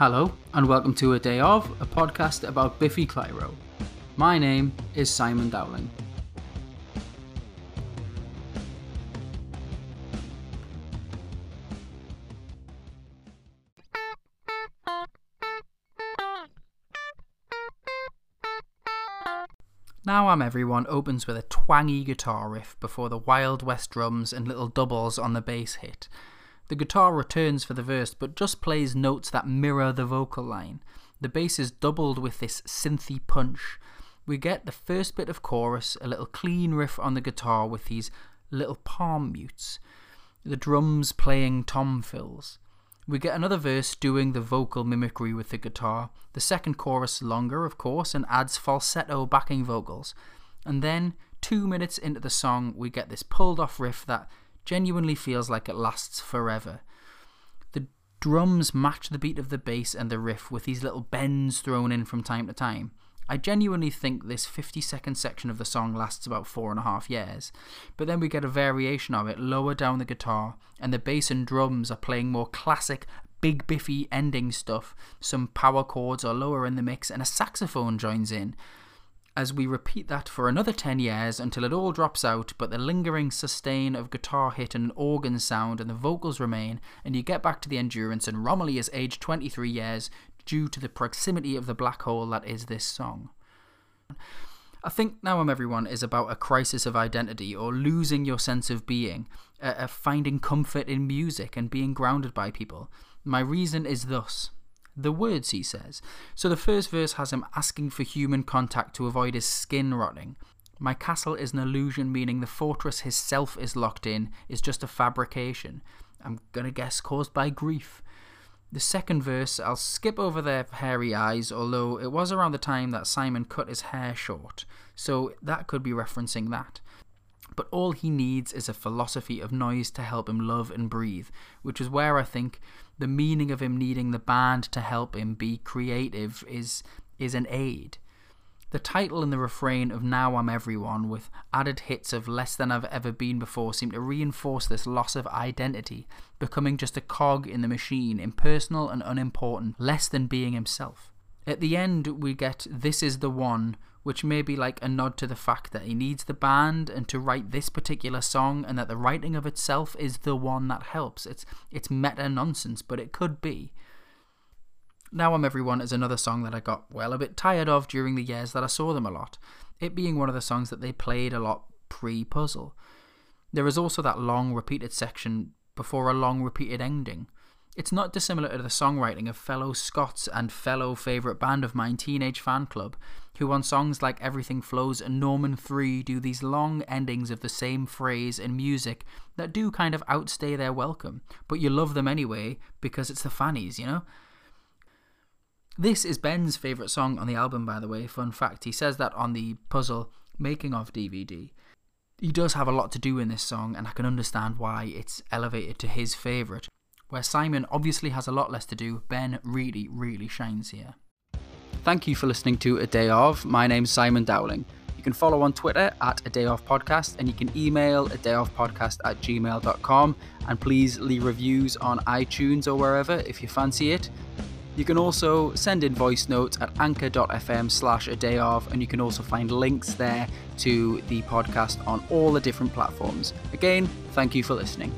Hello, and welcome to A Day Of, a podcast about Biffy Clyro. My name is Simon Dowling. Now I'm Everyone opens with a twangy guitar riff before the Wild West drums and little doubles on the bass hit. The guitar returns for the verse but just plays notes that mirror the vocal line. The bass is doubled with this synthy punch. We get the first bit of chorus, a little clean riff on the guitar with these little palm mutes. The drums playing tom fills. We get another verse doing the vocal mimicry with the guitar, the second chorus longer, of course, and adds falsetto backing vocals. And then, two minutes into the song, we get this pulled off riff that genuinely feels like it lasts forever. The drums match the beat of the bass and the riff with these little bends thrown in from time to time. I genuinely think this 50 second section of the song lasts about four and a half years, but then we get a variation of it lower down the guitar, and the bass and drums are playing more classic, big biffy ending stuff. Some power chords are lower in the mix, and a saxophone joins in. As we repeat that for another 10 years until it all drops out, but the lingering sustain of guitar hit and organ sound and the vocals remain, and you get back to the endurance, and Romilly is aged 23 years, due to the proximity of the black hole that is this song. I think Now I'm Everyone is about a crisis of identity or losing your sense of being, uh, finding comfort in music and being grounded by people. My reason is thus. The words, he says. So the first verse has him asking for human contact to avoid his skin rotting. My castle is an illusion, meaning the fortress his self is locked in is just a fabrication. I'm gonna guess caused by grief. The second verse, I'll skip over their hairy eyes, although it was around the time that Simon cut his hair short, so that could be referencing that. But all he needs is a philosophy of noise to help him love and breathe, which is where I think the meaning of him needing the band to help him be creative is is an aid. The title and the refrain of Now I'm Everyone, with added hits of Less Than I've Ever Been Before, seem to reinforce this loss of identity, becoming just a cog in the machine, impersonal and unimportant, less than being himself. At the end, we get This Is the One, which may be like a nod to the fact that he needs the band and to write this particular song, and that the writing of itself is the one that helps. It's, it's meta nonsense, but it could be. Now I'm Everyone is another song that I got, well, a bit tired of during the years that I saw them a lot, it being one of the songs that they played a lot pre puzzle. There is also that long repeated section before a long repeated ending. It's not dissimilar to the songwriting of fellow Scots and fellow favourite band of mine, Teenage Fanclub, who on songs like Everything Flows and Norman 3 do these long endings of the same phrase and music that do kind of outstay their welcome, but you love them anyway because it's the fannies, you know? This is Ben's favourite song on the album, by the way. Fun fact, he says that on the puzzle making of DVD. He does have a lot to do in this song, and I can understand why it's elevated to his favourite. Where Simon obviously has a lot less to do, Ben really, really shines here. Thank you for listening to A Day Of. My name's Simon Dowling. You can follow on Twitter at A Day Off Podcast, and you can email a day off podcast at gmail.com. And please leave reviews on iTunes or wherever if you fancy it. You can also send in voice notes at anchor.fm slash a day of, and you can also find links there to the podcast on all the different platforms. Again, thank you for listening.